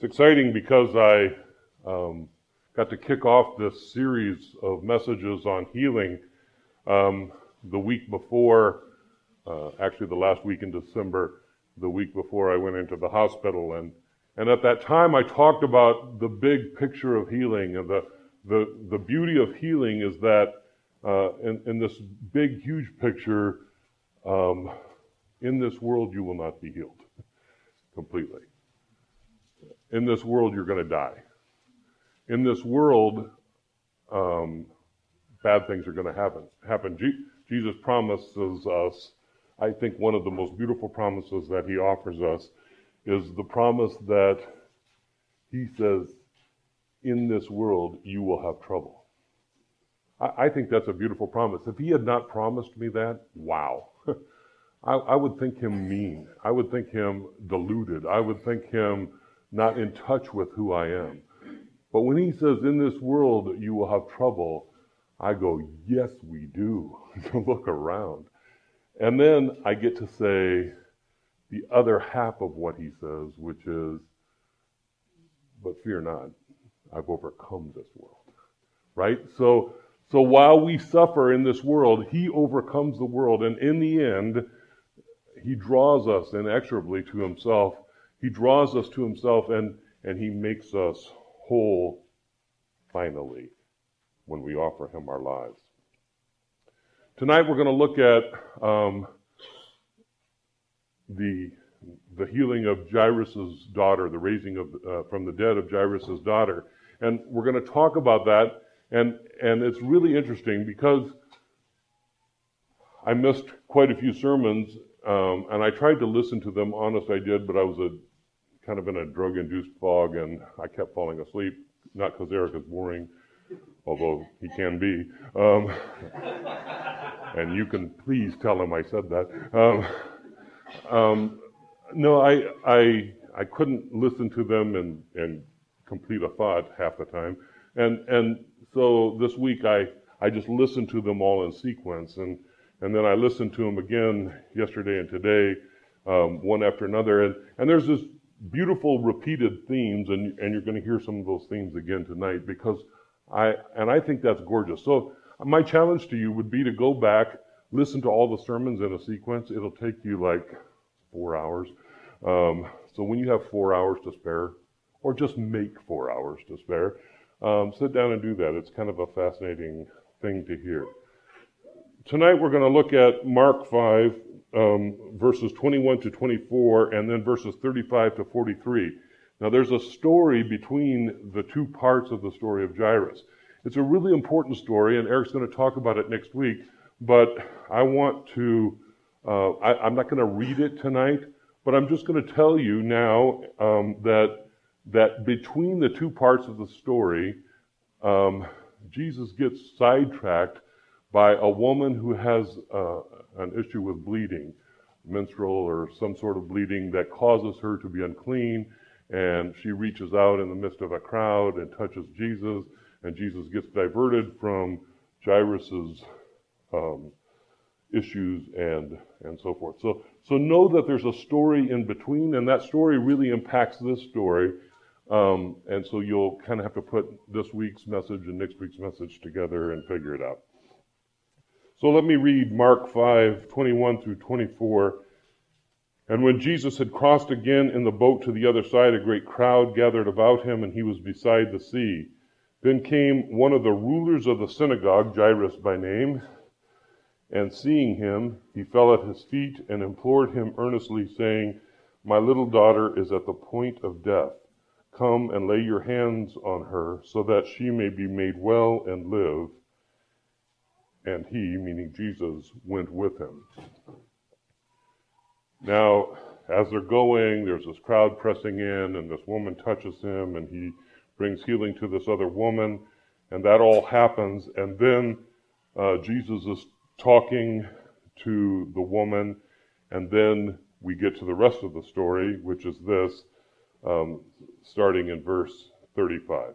It's exciting because I um, got to kick off this series of messages on healing um, the week before, uh, actually the last week in December, the week before I went into the hospital. And, and at that time I talked about the big picture of healing and the, the, the beauty of healing is that uh, in, in this big, huge picture, um, in this world you will not be healed completely. In this world you're going to die. In this world, um, bad things are going to happen. Happen. Jesus promises us. I think one of the most beautiful promises that He offers us is the promise that He says, "In this world you will have trouble." I, I think that's a beautiful promise. If He had not promised me that, wow. I, I would think him mean. I would think him deluded. I would think him not in touch with who I am. But when he says, in this world you will have trouble, I go, yes, we do. Look around. And then I get to say the other half of what he says, which is, but fear not, I've overcome this world. Right? So, so while we suffer in this world, he overcomes the world. And in the end, he draws us inexorably to himself. He draws us to himself and, and he makes us whole finally when we offer him our lives. Tonight we're going to look at um, the the healing of Jairus' daughter, the raising of uh, from the dead of Jairus' daughter, and we're going to talk about that. And and it's really interesting because I missed quite a few sermons um, and I tried to listen to them. Honest, I did, but I was a kind of in a drug-induced fog, and I kept falling asleep. Not because Eric is boring, although he can be. Um, and you can please tell him I said that. Um, um, no, I, I, I couldn't listen to them and, and complete a thought half the time. And, and so this week I, I just listened to them all in sequence. And and then I listened to them again yesterday and today, um, one after another. And, and there's this beautiful repeated themes, and, and you're going to hear some of those themes again tonight because I, and I think that's gorgeous. So my challenge to you would be to go back, listen to all the sermons in a sequence. It'll take you like four hours. Um, so when you have four hours to spare, or just make four hours to spare, um, sit down and do that. It's kind of a fascinating thing to hear. Tonight we're going to look at Mark 5, um, verses 21 to 24, and then verses 35 to 43. Now there's a story between the two parts of the story of Jairus. It's a really important story, and Eric's going to talk about it next week, but I want to, uh, I, am not going to read it tonight, but I'm just going to tell you now um, that, that between the two parts of the story, um, Jesus gets sidetracked by a woman who has uh, an issue with bleeding, menstrual or some sort of bleeding that causes her to be unclean. And she reaches out in the midst of a crowd and touches Jesus, and Jesus gets diverted from Jairus's um, issues and and so forth. So so know that there's a story in between, and that story really impacts this story. Um, and so you'll kind of have to put this week's message and next week's message together and figure it out. So let me read Mark 5, 21 through 24. And when Jesus had crossed again in the boat to the other side, a great crowd gathered about him, and he was beside the sea. Then came one of the rulers of the synagogue, Jairus by name, and seeing him, he fell at his feet and implored him earnestly, saying, My little daughter is at the point of death. Come and lay your hands on her, so that she may be made well and live and he, meaning Jesus, went with him. Now, as they're going, there's this crowd pressing in, and this woman touches him, and he brings healing to this other woman, and that all happens. And then uh, Jesus is talking to the woman, and then we get to the rest of the story, which is this, um, starting in verse 35.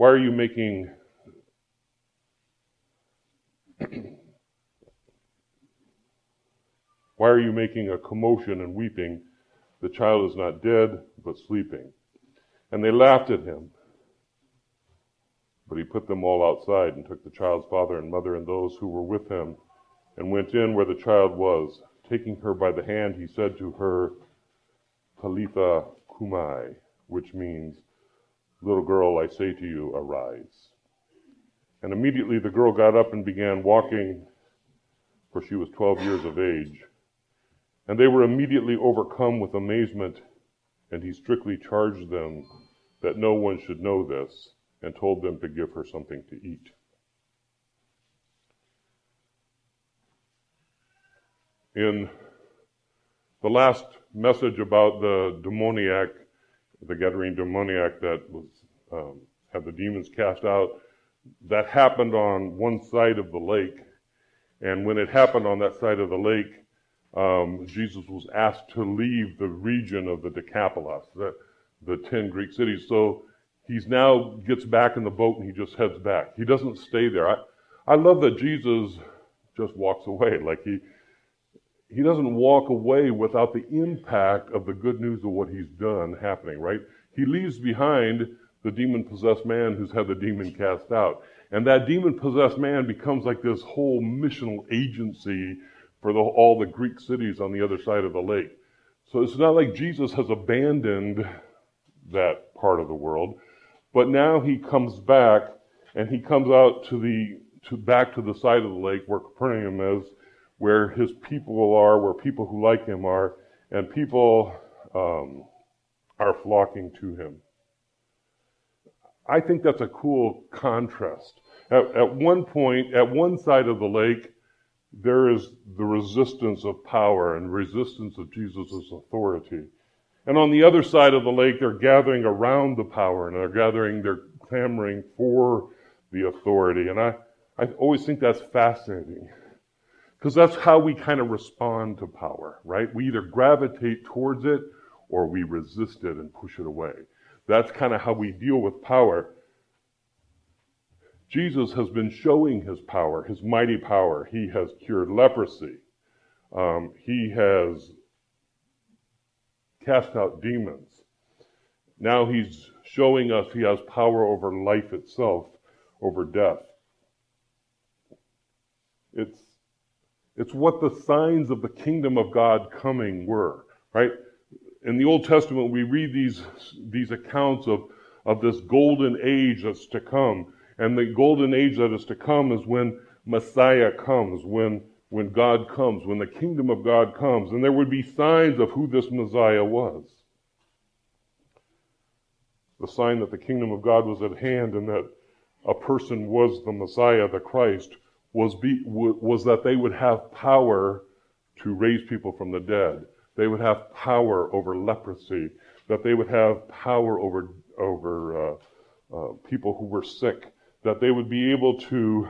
Why are you making Why are you making a commotion and weeping? The child is not dead, but sleeping. And they laughed at him. But he put them all outside and took the child's father and mother and those who were with him and went in where the child was. Taking her by the hand, he said to her, Talitha cumi, which means, Little girl, I say to you, arise. And immediately the girl got up and began walking, for she was 12 years of age. And they were immediately overcome with amazement, and he strictly charged them that no one should know this, and told them to give her something to eat. In the last message about the demoniac, the Gadarene demoniac that was um, had the demons cast out, that happened on one side of the lake. And when it happened on that side of the lake, um, Jesus was asked to leave the region of the Decapolis, the, the 10 Greek cities. So he's now gets back in the boat and he just heads back. He doesn't stay there. I, I love that Jesus just walks away. Like he, he doesn't walk away without the impact of the good news of what he's done happening, right? He leaves behind the demon possessed man who's had the demon cast out. And that demon possessed man becomes like this whole missional agency for the, all the Greek cities on the other side of the lake. So it's not like Jesus has abandoned that part of the world, but now he comes back and he comes out to the to back to the side of the lake where Capernaum is, where his people are, where people who like him are, and people um, are flocking to him. I think that's a cool contrast. At, at one point, at one side of the lake, there is the resistance of power and resistance of Jesus' authority. And on the other side of the lake, they're gathering around the power and they're gathering, they're clamoring for the authority. And I, I always think that's fascinating because that's how we kind of respond to power, right? We either gravitate towards it or we resist it and push it away. That's kind of how we deal with power. Jesus has been showing his power, his mighty power. He has cured leprosy. Um, he has cast out demons. Now he's showing us he has power over life itself, over death. It's, it's what the signs of the kingdom of God coming were, right? In the Old Testament, we read these, these accounts of, of this golden age that's to come and the golden age that is to come is when Messiah comes, when, when God comes, when the kingdom of God comes. And there would be signs of who this Messiah was. The sign that the kingdom of God was at hand and that a person was the Messiah, the Christ, was, be, was that they would have power to raise people from the dead. They would have power over leprosy. That they would have power over, over uh, uh, people who were sick that they would be able to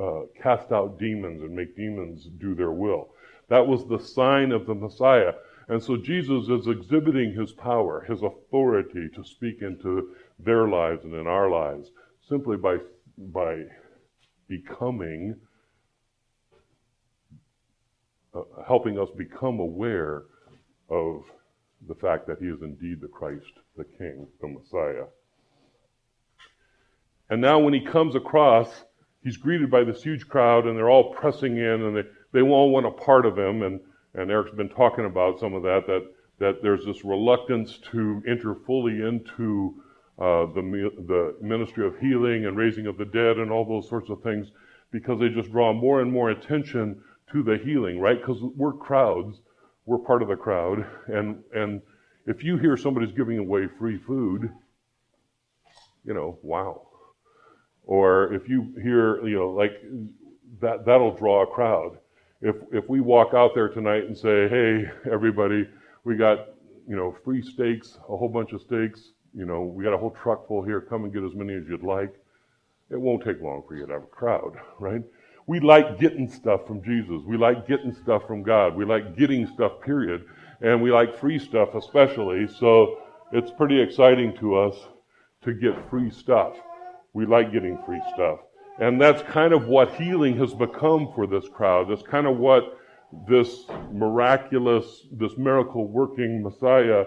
uh, cast out demons and make demons do their will. That was the sign of the Messiah. And so Jesus is exhibiting his power, his authority to speak into their lives and in our lives simply by, by becoming, uh, helping us become aware of the fact that he is indeed the Christ, the King, the Messiah. And now when he comes across, he's greeted by this huge crowd and they're all pressing in and they, they all want a part of him. And, and Eric's been talking about some of that, that, that there's this reluctance to enter fully into uh, the, the ministry of healing and raising of the dead and all those sorts of things because they just draw more and more attention to the healing, right? Because we're crowds. We're part of the crowd. And, and if you hear somebody's giving away free food, you know, wow. Or if you hear, you know, like that, that'll draw a crowd. If, if we walk out there tonight and say, hey, everybody, we got you know, free steaks, a whole bunch of steaks. You know, we got a whole truck full here. Come and get as many as you'd like. It won't take long for you to have a crowd, right? We like getting stuff from Jesus. We like getting stuff from God. We like getting stuff, period. And we like free stuff especially. So it's pretty exciting to us to get free stuff. We like getting free stuff. And that's kind of what healing has become for this crowd. That's kind of what this miraculous, this miracle working Messiah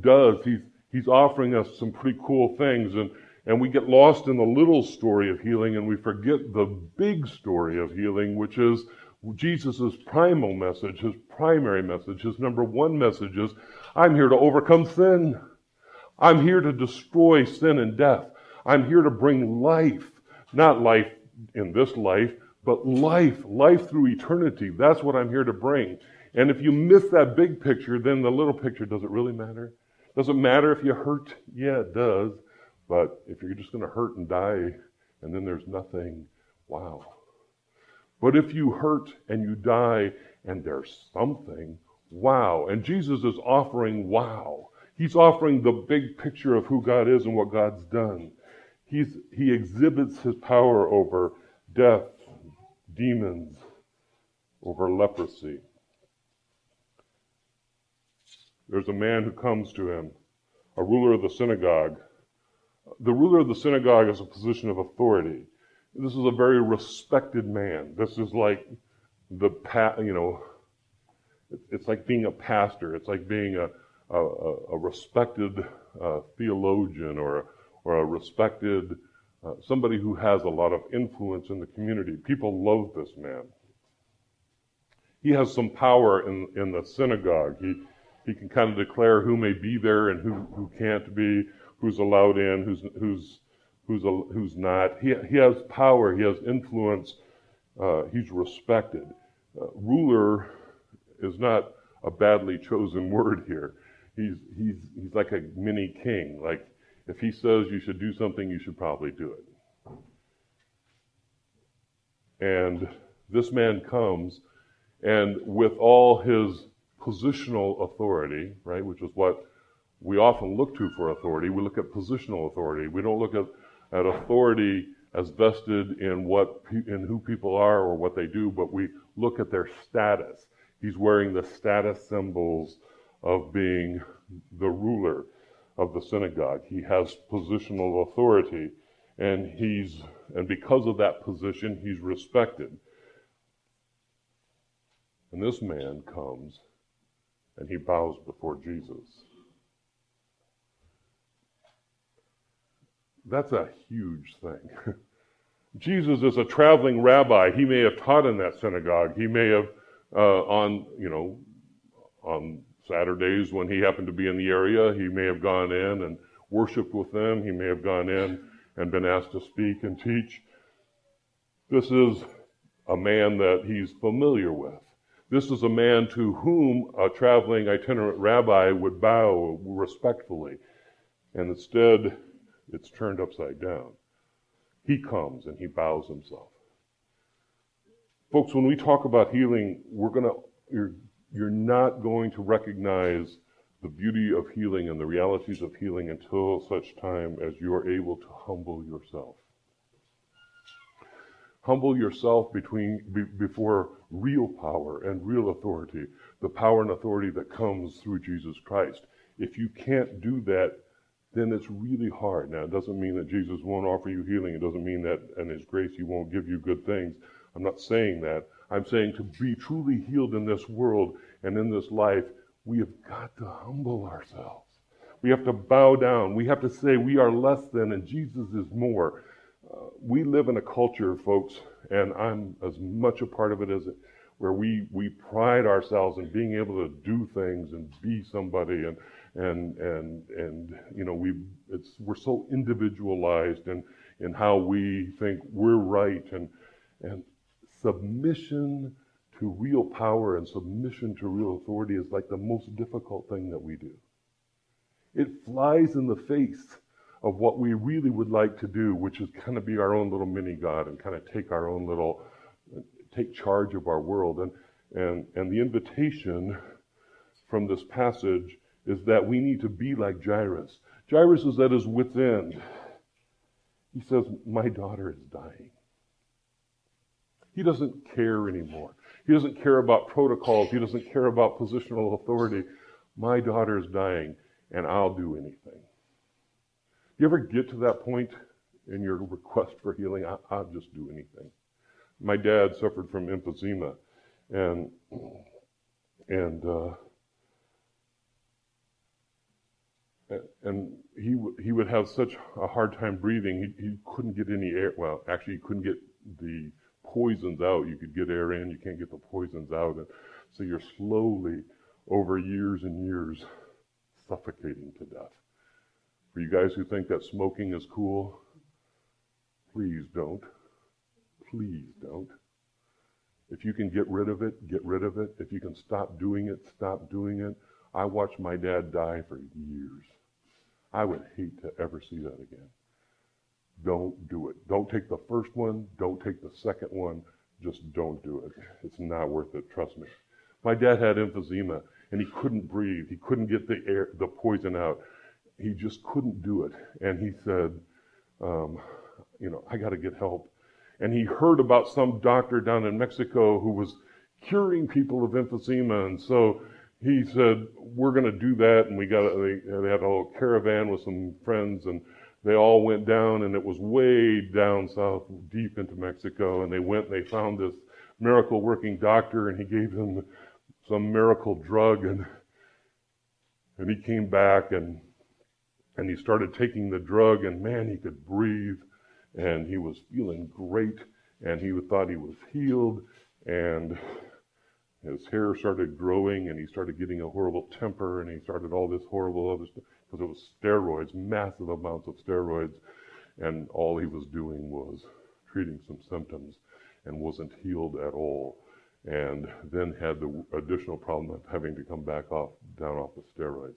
does. He's, he's offering us some pretty cool things. And, and we get lost in the little story of healing and we forget the big story of healing, which is Jesus' primal message, his primary message, his number one message is, I'm here to overcome sin. I'm here to destroy sin and death. I'm here to bring life, not life in this life, but life, life through eternity. That's what I'm here to bring. And if you miss that big picture, then the little picture, doesn't really matter? Does it matter if you hurt? Yeah, it does. But if you're just going to hurt and die and then there's nothing, wow. But if you hurt and you die and there's something, wow. And Jesus is offering wow. He's offering the big picture of who God is and what God's done. He's, he exhibits his power over death, demons, over leprosy. There's a man who comes to him, a ruler of the synagogue. The ruler of the synagogue is a position of authority. This is a very respected man. This is like the, you know, it's like being a pastor. It's like being a, a, a respected uh, theologian or, or a respected uh, somebody who has a lot of influence in the community. People love this man. He has some power in, in the synagogue. He, he can kind of declare who may be there and who, who can't be, who's allowed in, who's, who's, who's, who's not. He, he has power, he has influence, uh, he's respected. Uh, ruler is not a badly chosen word here. He's, he's, he's like a mini king. Like if he says you should do something, you should probably do it. And this man comes, and with all his positional authority, right, which is what we often look to for authority, we look at positional authority. We don't look at, at authority as vested in what in who people are or what they do, but we look at their status. He's wearing the status symbols of being the ruler of the synagogue. He has positional authority, and he's and because of that position, he's respected. And this man comes and he bows before Jesus. That's a huge thing. Jesus is a traveling rabbi. He may have taught in that synagogue. He may have uh, on you know on Saturdays when he happened to be in the area, he may have gone in and worshiped with them. He may have gone in and been asked to speak and teach. This is a man that he's familiar with. This is a man to whom a traveling itinerant rabbi would bow respectfully. And instead, it's turned upside down. He comes and he bows himself. Folks, when we talk about healing, we're going to, you're not going to recognize the beauty of healing and the realities of healing until such time as you are able to humble yourself. Humble yourself between, be, before real power and real authority, the power and authority that comes through Jesus Christ. If you can't do that, then it's really hard. Now, it doesn't mean that Jesus won't offer you healing. It doesn't mean that in His grace He won't give you good things. I'm not saying that. I'm saying to be truly healed in this world and in this life, we have got to humble ourselves. We have to bow down. We have to say we are less than and Jesus is more. Uh, we live in a culture, folks, and I'm as much a part of it as where we, we pride ourselves in being able to do things and be somebody and and and and you know we it's we're so individualized in in how we think we're right and and submission to real power and submission to real authority is like the most difficult thing that we do. It flies in the face of what we really would like to do, which is kind of be our own little mini God and kind of take our own little, take charge of our world. And, and, and the invitation from this passage is that we need to be like Jairus. Jairus is at his wit's end. He says, My daughter is dying. He doesn't care anymore. He doesn't care about protocols. He doesn't care about positional authority. My daughter is dying, and I'll do anything. You ever get to that point in your request for healing? I, will just do anything. My dad suffered from emphysema, and and uh, and he he would have such a hard time breathing. He, he couldn't get any air. Well, actually, he couldn't get the poisons out. You could get air in, you can't get the poisons out, and so you're slowly over years and years suffocating to death. For you guys who think that smoking is cool, please don't. Please don't. If you can get rid of it, get rid of it. If you can stop doing it, stop doing it. I watched my dad die for years. I would hate to ever see that again. Don't do it. Don't take the first one. Don't take the second one. Just don't do it. It's not worth it. Trust me. My dad had emphysema and he couldn't breathe. He couldn't get the air, the poison out. He just couldn't do it. And he said, um, you know, I got to get help. And he heard about some doctor down in Mexico who was curing people of emphysema. And so he said, we're going to do that. And we got, they, they had a little caravan with some friends and they all went down and it was way down south, deep into Mexico. And they went and they found this miracle working doctor and he gave them some miracle drug and, and he came back and, and he started taking the drug and man, he could breathe and he was feeling great and he thought he was healed and his hair started growing and he started getting a horrible temper and he started all this horrible other stuff because it was steroids, massive amounts of steroids, and all he was doing was treating some symptoms and wasn't healed at all. And then had the additional problem of having to come back off, down off the steroids.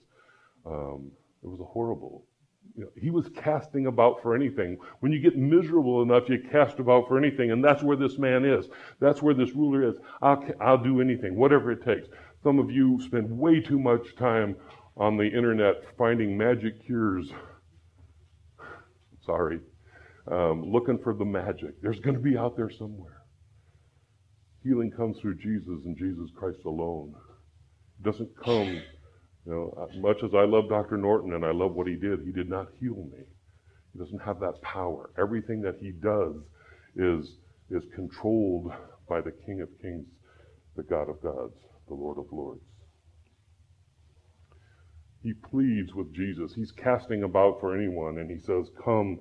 Um, it was a horrible. You know, he was casting about for anything. When you get miserable enough, you cast about for anything, and that's where this man is. That's where this ruler is. I'll, I'll do anything, whatever it takes. Some of you spend way too much time on the internet finding magic cures. Sorry. Um, looking for the magic. There's going to be out there somewhere. Healing comes through Jesus and Jesus Christ alone. It doesn't come, you know, uh, much as I love Dr. Norton and I love what he did, he did not heal me. He doesn't have that power. Everything that he does is, is controlled by the King of Kings, the God of gods, the Lord of lords he pleads with Jesus. He's casting about for anyone, and he says, Come,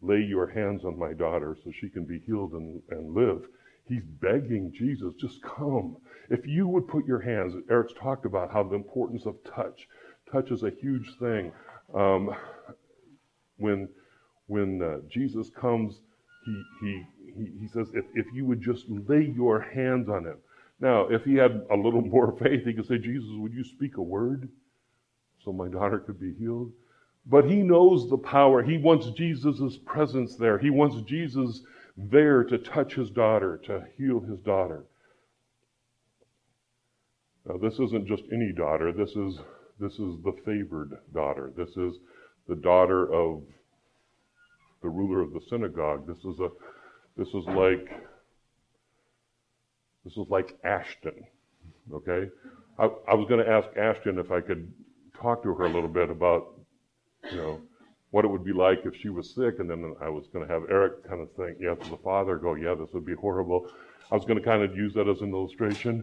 lay your hands on my daughter so she can be healed and, and live. He's begging Jesus, just come. If you would put your hands, Eric's talked about how the importance of touch. Touch is a huge thing. Um, when when uh, Jesus comes, he, he, he, he says, if, if you would just lay your hands on him. Now, if he had a little more faith, he could say, Jesus, would you speak a word? so my daughter could be healed. But he knows the power. He wants Jesus' presence there. He wants Jesus there to touch his daughter, to heal his daughter. Now, this isn't just any daughter. This is, this is the favored daughter. This is the daughter of the ruler of the synagogue. This is a, this is like, this is like Ashton. Okay? I, I was going to ask Ashton if I could talk to her a little bit about, you know, what it would be like if she was sick, and then I was going to have Eric kind of think, yeah, as a father, go, yeah, this would be horrible. I was going to kind of use that as an illustration.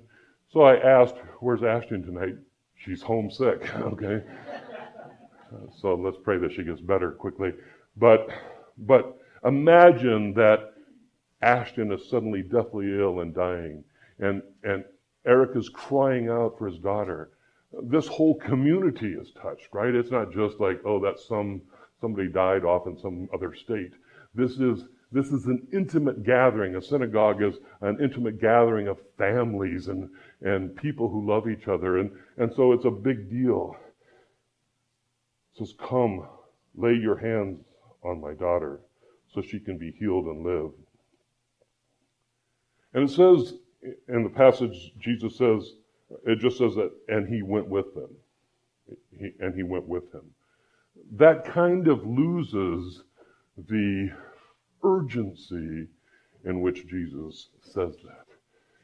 So I asked, where's Ashton tonight? She's homesick, okay? So let's pray that she gets better quickly. But, but imagine that Ashton is suddenly deathly ill and dying, and, and Eric is crying out for his daughter this whole community is touched, right? It's not just like, oh, that's some somebody died off in some other state. This is this is an intimate gathering. A synagogue is an intimate gathering of families and, and people who love each other. And, and so it's a big deal. It says, Come, lay your hands on my daughter so she can be healed and live. And it says in the passage, Jesus says, it just says that, and he went with them. he, and he went with him. That kind of loses the urgency in which Jesus says that.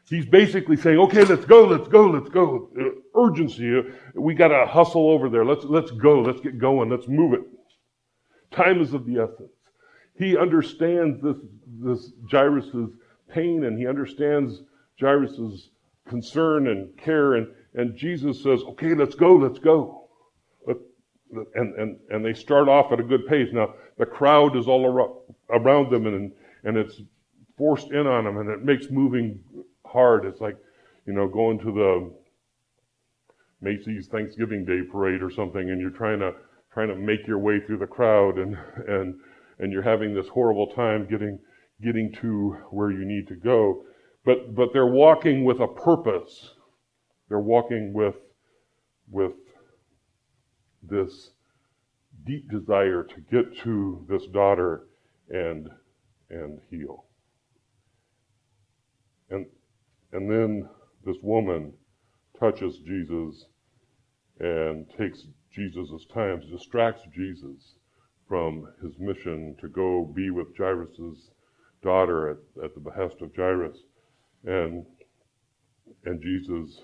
He's basically saying, okay, let's go, let's go, let's go. Urgency. We got to hustle over there. Let's, let's go. Let's get going. Let's move it. Time is of the essence. He understands this, this Jairus' pain and he understands Jairus' concern and care. And, and Jesus says, okay, let's go, let's go. And, and, and they start off at a good pace. Now, the crowd is all around them and, and it's forced in on them and it makes moving hard. It's like, you know, going to the Macy's Thanksgiving Day parade or something and you're trying to, trying to make your way through the crowd and, and, and you're having this horrible time getting, getting to where you need to go. But, but they're walking with a purpose. They're walking with, with this deep desire to get to this daughter and, and heal. And, and then this woman touches Jesus and takes Jesus' time, distracts Jesus from his mission to go be with Jairus' daughter at, at the behest of Jairus. And, and Jesus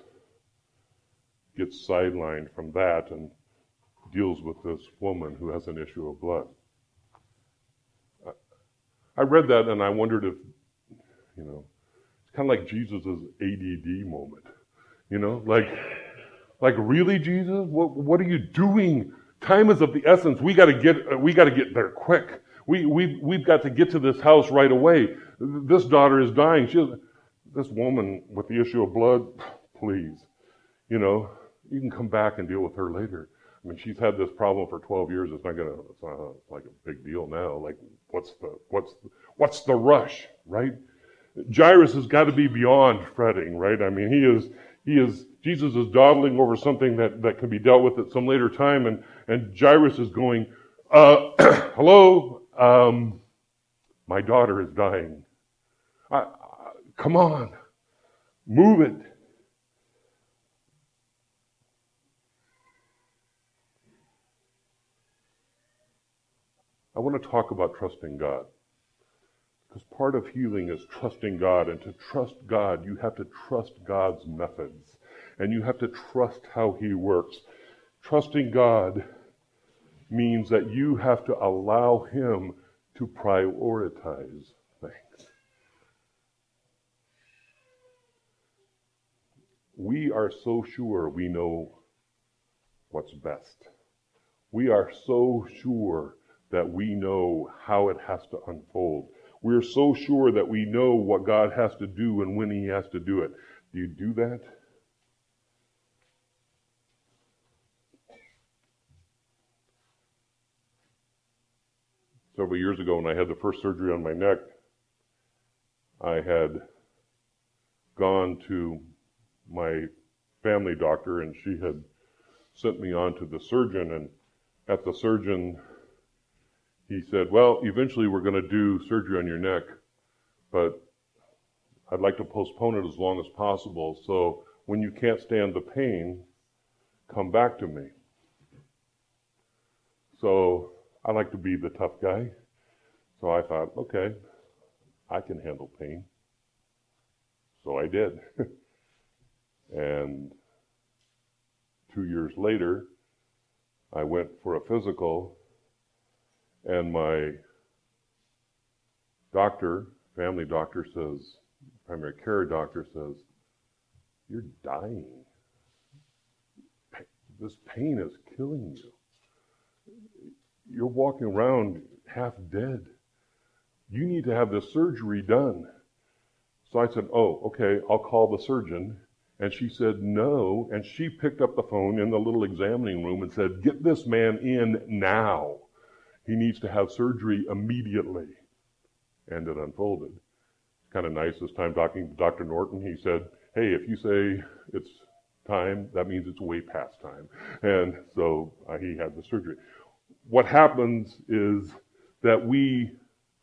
gets sidelined from that and deals with this woman who has an issue of blood. I read that and I wondered if, you know, it's kind of like Jesus' ADD moment. You know, like, like really, Jesus? What, what are you doing? Time is of the essence. We gotta get, uh, we gotta get there quick. We, we, we've got to get to this house right away. This daughter is dying. She, this woman with the issue of blood, please, you know, you can come back and deal with her later. I mean, she's had this problem for 12 years. It's not gonna, it's not like a big deal now. Like, what's the, what's, the, what's the rush, right? Jairus has got to be beyond fretting, right? I mean, he is, he is, Jesus is dawdling over something that, that can be dealt with at some later time, and, and Jairus is going, uh, hello, um, my daughter is dying. I, I, come on, move it. I want to talk about trusting God. Because part of healing is trusting God. And to trust God, you have to trust God's methods. And you have to trust how He works. Trusting God means that you have to allow Him to prioritize things. We are so sure we know what's best. We are so sure that we know how it has to unfold. We're so sure that we know what God has to do and when He has to do it. Do you do that? several years ago when I had the first surgery on my neck, I had gone to my family doctor and she had sent me on to the surgeon and at the surgeon he said, well, eventually we're going to do surgery on your neck, but I'd like to postpone it as long as possible. So when you can't stand the pain, come back to me. So I like to be the tough guy. So I thought, okay, I can handle pain. So I did. and two years later, I went for a physical, and my doctor, family doctor, says, primary care doctor says, You're dying. This pain is killing you you're walking around half dead. You need to have this surgery done. So I said, Oh, okay, I'll call the surgeon. And she said, No. And she picked up the phone in the little examining room and said, Get this man in now. He needs to have surgery immediately. And it unfolded. It's kind of nice this time talking to Dr. Norton. He said, Hey, if you say it's time, that means it's way past time. And so uh, he had the surgery what happens is that we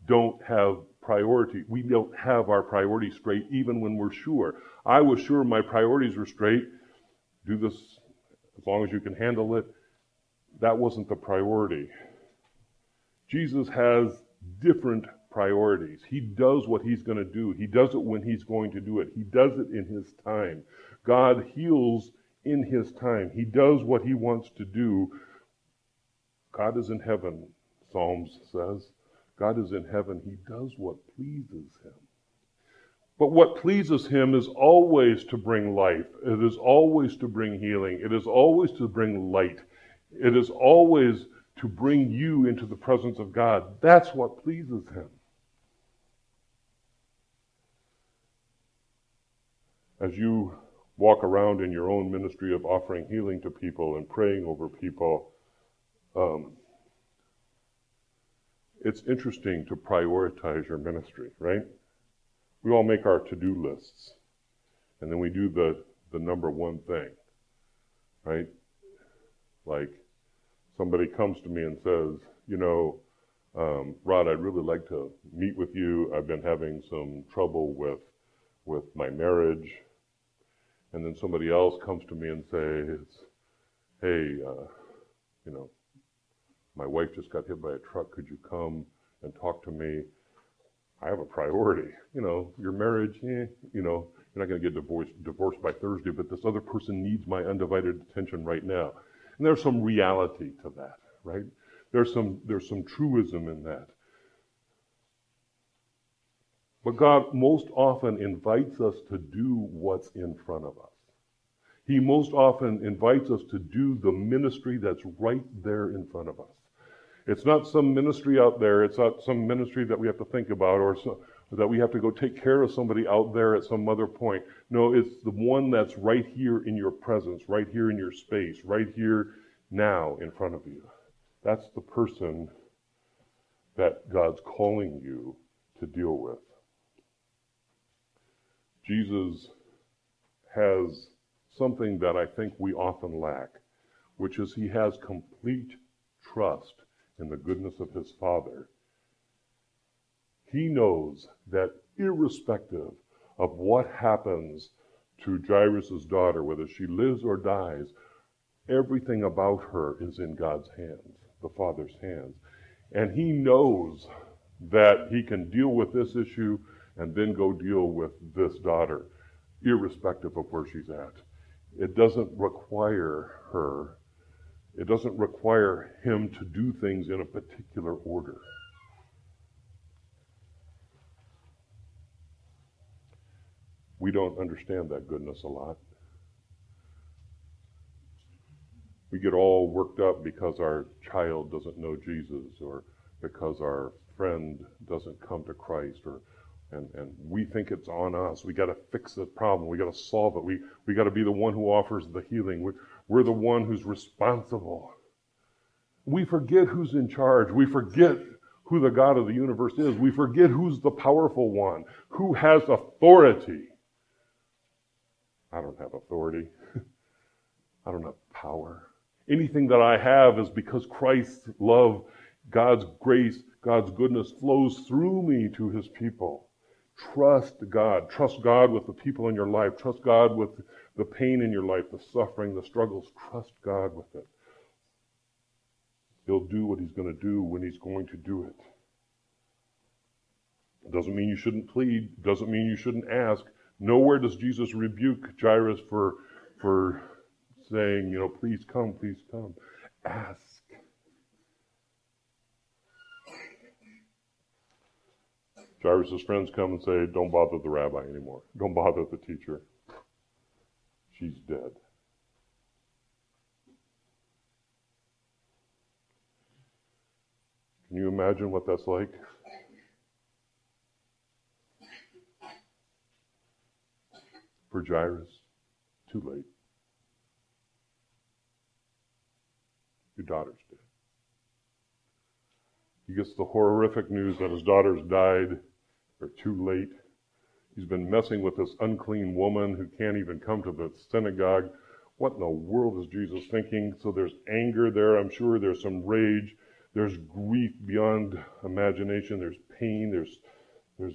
don't have priority. We don't have our priorities straight even when we're sure. I was sure my priorities were straight. Do this as long as you can handle it. That wasn't the priority. Jesus has different priorities. He does what he's going to do. He does it when he's going to do it. He does it in his time. God heals in his time. He does what he wants to do. God is in heaven, Psalms says. God is in heaven. He does what pleases him. But what pleases him is always to bring life. It is always to bring healing. It is always to bring light. It is always to bring you into the presence of God. That's what pleases him. As you walk around in your own ministry of offering healing to people and praying over people, um, it's interesting to prioritize your ministry, right? We all make our to do lists, and then we do the, the number one thing, right? Like somebody comes to me and says, you know, um, Rod, I'd really like to meet with you. I've been having some trouble with with my marriage and then somebody else comes to me and says, "Hey, uh, you know, my wife just got hit by a truck. Could you come and talk to me?" I have a priority. You know, your marriage, eh, you know, you're not going to get divorced divorced by Thursday, but this other person needs my undivided attention right now. And there's some reality to that, right? There's some there's some truism in that. But God most often invites us to do what's in front of us. He most often invites us to do the ministry that's right there in front of us. It's not some ministry out there, it's not some ministry that we have to think about or so, that we have to go take care of somebody out there at some other point. No, it's the one that's right here in your presence, right here in your space, right here now in front of you. That's the person that God's calling you to deal with. Jesus has something that I think we often lack, which is he has complete trust in the goodness of his Father. He knows that irrespective of what happens to Jairus' daughter, whether she lives or dies, everything about her is in God's hands, the Father's hands. And he knows that he can deal with this issue and then go deal with this daughter, irrespective of where she's at. It doesn't require her, it doesn't require him to do things in a particular order. We don't understand that goodness a lot. We get all worked up because our child doesn't know Jesus or because our friend doesn't come to Christ or and, and we think it's on us. We got to fix the problem. We got to solve it. We, we got to be the one who offers the healing. We're, we're the one who's responsible. We forget who's in charge. We forget who the God of the universe is. We forget who's the powerful one, who has authority. I don't have authority. I don't have power. Anything that I have is because Christ's love, God's grace, God's goodness flows through me to his people. Trust God. Trust God with the people in your life. Trust God with the pain in your life, the suffering, the struggles. Trust God with it. He'll do what he's going to do when he's going to do it. It doesn't mean you shouldn't plead. Doesn't mean you shouldn't ask. Nowhere does Jesus rebuke Jairus for, for saying, you know, please come, please come. Ask. Jairus' friends come and say, Don't bother the rabbi anymore. Don't bother the teacher. She's dead. Can you imagine what that's like? For Jairus, too late. Your daughter's dead. He gets the horrific news that his daughter's died or too late. He's been messing with this unclean woman who can't even come to the synagogue. What in the world is Jesus thinking? So there's anger there, I'm sure. There's some rage. There's grief beyond imagination. There's pain. There's, there's,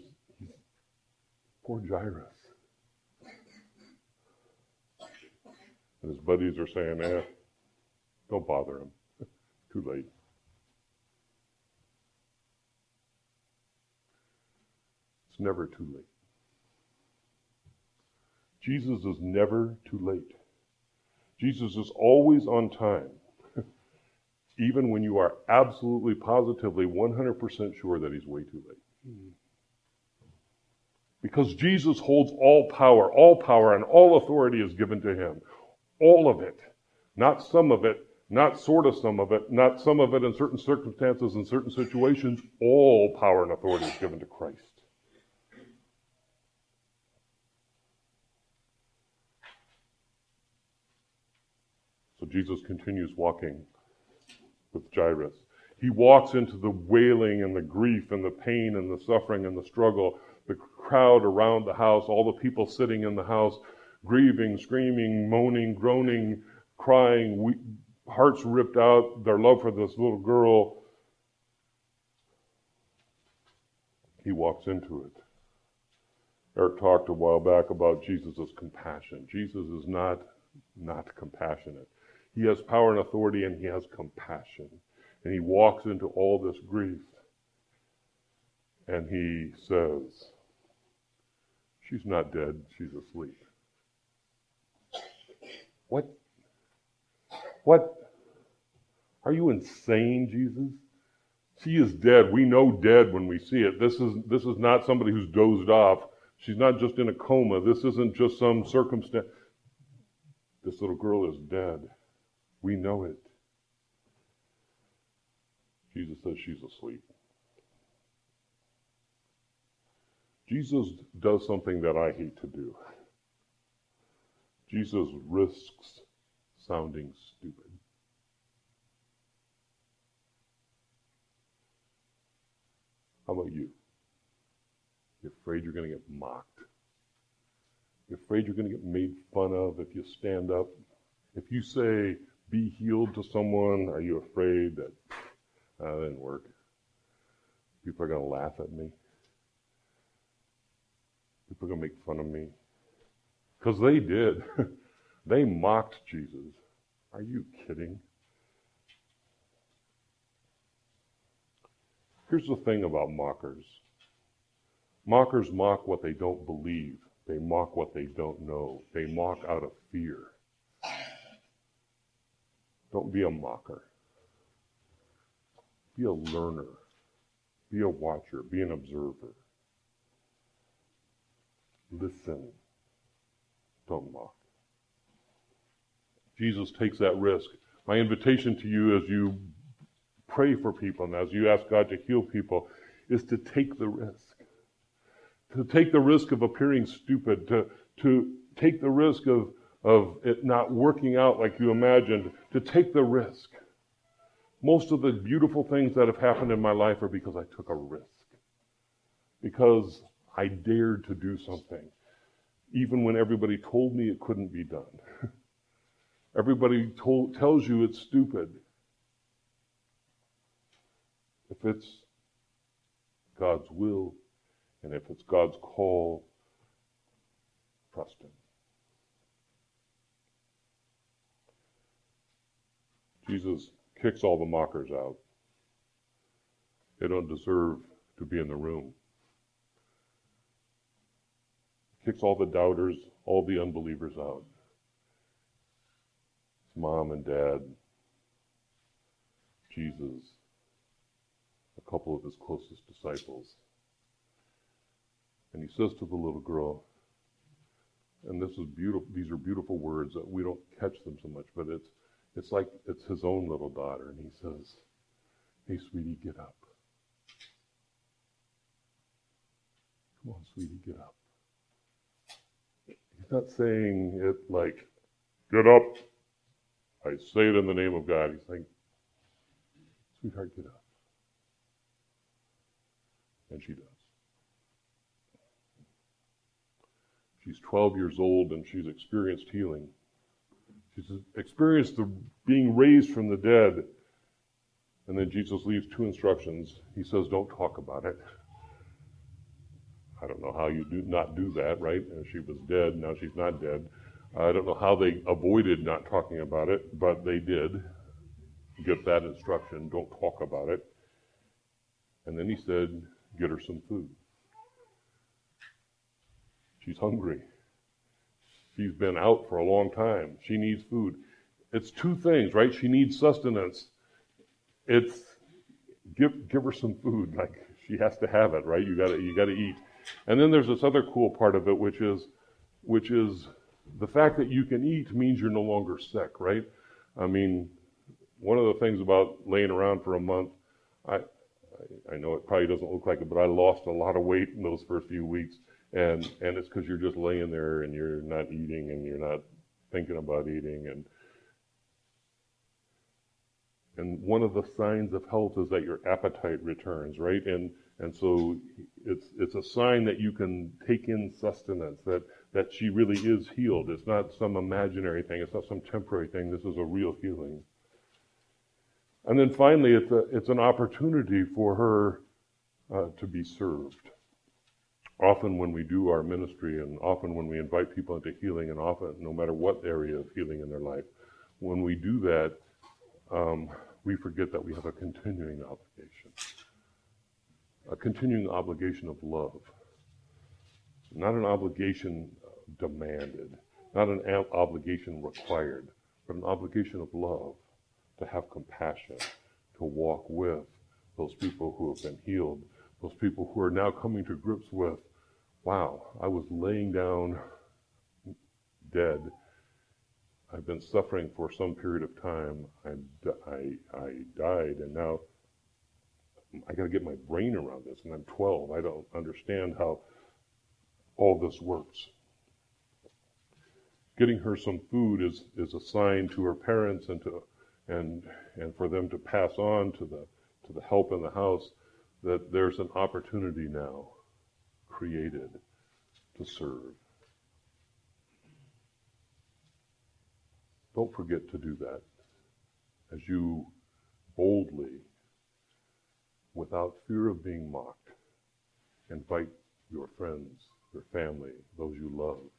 poor Jairus. And his buddies are saying, eh, don't bother him. Too late. It's never too late. Jesus is never too late. Jesus is always on time, even when you are absolutely, positively, 100% sure that he's way too late. Because Jesus holds all power, all power and all authority is given to him. All of it. Not some of it, not sort of some of it, not some of it in certain circumstances, in certain situations. All power and authority is given to Christ. So Jesus continues walking with Jairus. He walks into the wailing and the grief and the pain and the suffering and the struggle, the crowd around the house, all the people sitting in the house, grieving, screaming, moaning, groaning, crying, we, hearts ripped out, their love for this little girl. He walks into it. Eric talked a while back about Jesus' compassion. Jesus is not not compassionate. He has power and authority and he has compassion. And he walks into all this grief and he says, She's not dead, she's asleep. What? What? Are you insane, Jesus? She is dead. We know dead when we see it. This is, this is not somebody who's dozed off. She's not just in a coma. This isn't just some circumstance. This little girl is dead. We know it. Jesus says she's asleep. Jesus does something that I hate to do. Jesus risks sounding stupid. How about you? You're afraid you're going to get mocked. You're afraid you're going to get made fun of if you stand up. If you say, be healed to someone, are you afraid that that didn't work? People are going to laugh at me. People are going to make fun of me. Because they did. they mocked Jesus. Are you kidding? Here's the thing about mockers mockers mock what they don't believe, they mock what they don't know, they mock out of fear. Don't be a mocker. Be a learner. Be a watcher. Be an observer. Listen. Don't mock. Jesus takes that risk. My invitation to you as you pray for people and as you ask God to heal people is to take the risk. To take the risk of appearing stupid, to, to take the risk of, of it not working out like you imagined, to take the risk. Most of the beautiful things that have happened in my life are because I took a risk. Because I dared to do something, even when everybody told me it couldn't be done. everybody told, tells you it's stupid. If it's God's will and if it's God's call, trust Him. Jesus kicks all the mockers out. They don't deserve to be in the room. Kicks all the doubters, all the unbelievers out. It's mom and dad, Jesus, a couple of his closest disciples. And he says to the little girl, and this is beautiful these are beautiful words that we don't catch them so much, but it's it's like it's his own little daughter, and he says, Hey sweetie, get up. Come on, sweetie, get up. Not saying it like, get up. I say it in the name of God. He's like, sweetheart, get up. And she does. She's 12 years old and she's experienced healing. She's experienced the being raised from the dead. And then Jesus leaves two instructions. He says, Don't talk about it. I don't know how you do not do that, right? She was dead, now she's not dead. I don't know how they avoided not talking about it, but they did get that instruction don't talk about it. And then he said, Get her some food. She's hungry. She's been out for a long time. She needs food. It's two things, right? She needs sustenance. It's give give her some food. Like she has to have it, right? You gotta you gotta eat. And then there's this other cool part of it, which is which is the fact that you can eat means you're no longer sick, right? I mean, one of the things about laying around for a month, I I know it probably doesn't look like it, but I lost a lot of weight in those first few weeks, and and it's because you're just laying there and you're not eating and you're not thinking about eating and and one of the signs of health is that your appetite returns, right? And and so it's it's a sign that you can take in sustenance that that she really is healed. It's not some imaginary thing. It's not some temporary thing. This is a real healing. And then finally, it's, a, it's an opportunity for her uh, to be served. Often, when we do our ministry, and often when we invite people into healing, and often, no matter what area of healing in their life, when we do that, um, we forget that we have a continuing obligation. A continuing obligation of love. Not an obligation uh, demanded, not an obligation required, but an obligation of love to have compassion, to walk with those people who have been healed, those people who are now coming to grips with, wow, I was laying down dead. I've been suffering for some period of time. I, I, I died, and now I got to get my brain around this. And I'm 12. I don't understand how all this works. Getting her some food is, is a sign to her parents and to and and for them to pass on to the to the help in the house that there's an opportunity now created to serve. Don't forget to do that as you boldly, without fear of being mocked, invite your friends, your family, those you love,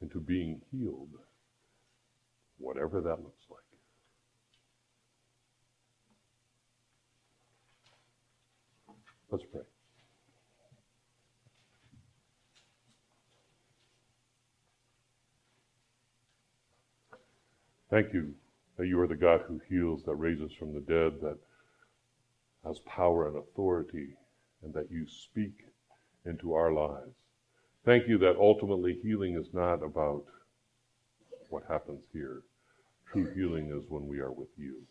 into being healed, whatever that looks like. Let's pray. Thank you that you are the God who heals, that raises from the dead, that has power and authority, and that you speak into our lives. Thank you that ultimately healing is not about what happens here. True healing is when we are with you,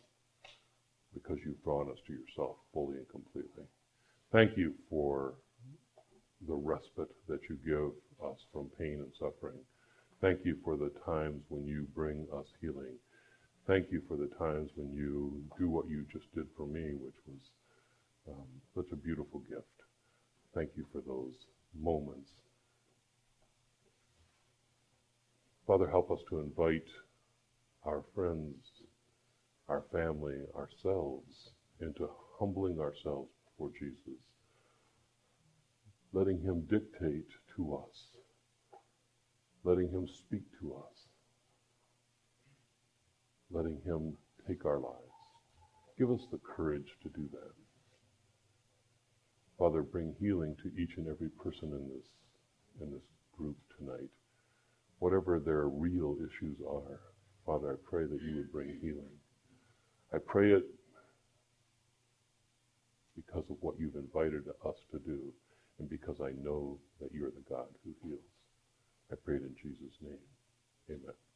because you've drawn us to yourself fully and completely. Thank you for the respite that you give us from pain and suffering. Thank you for the times when you bring us healing. Thank you for the times when you do what you just did for me, which was um, such a beautiful gift. Thank you for those moments. Father, help us to invite our friends, our family, ourselves into humbling ourselves before Jesus, letting Him dictate to us, letting Him speak to us, letting Him take our lives. Give us the courage to do that. Father, bring healing to each and every person in this in this group tonight. Whatever their real issues are, Father, I pray that you would bring healing. I pray it because of what you've invited us to do, and because I know that you're the God who heals. I pray it in Jesus' name. Amen.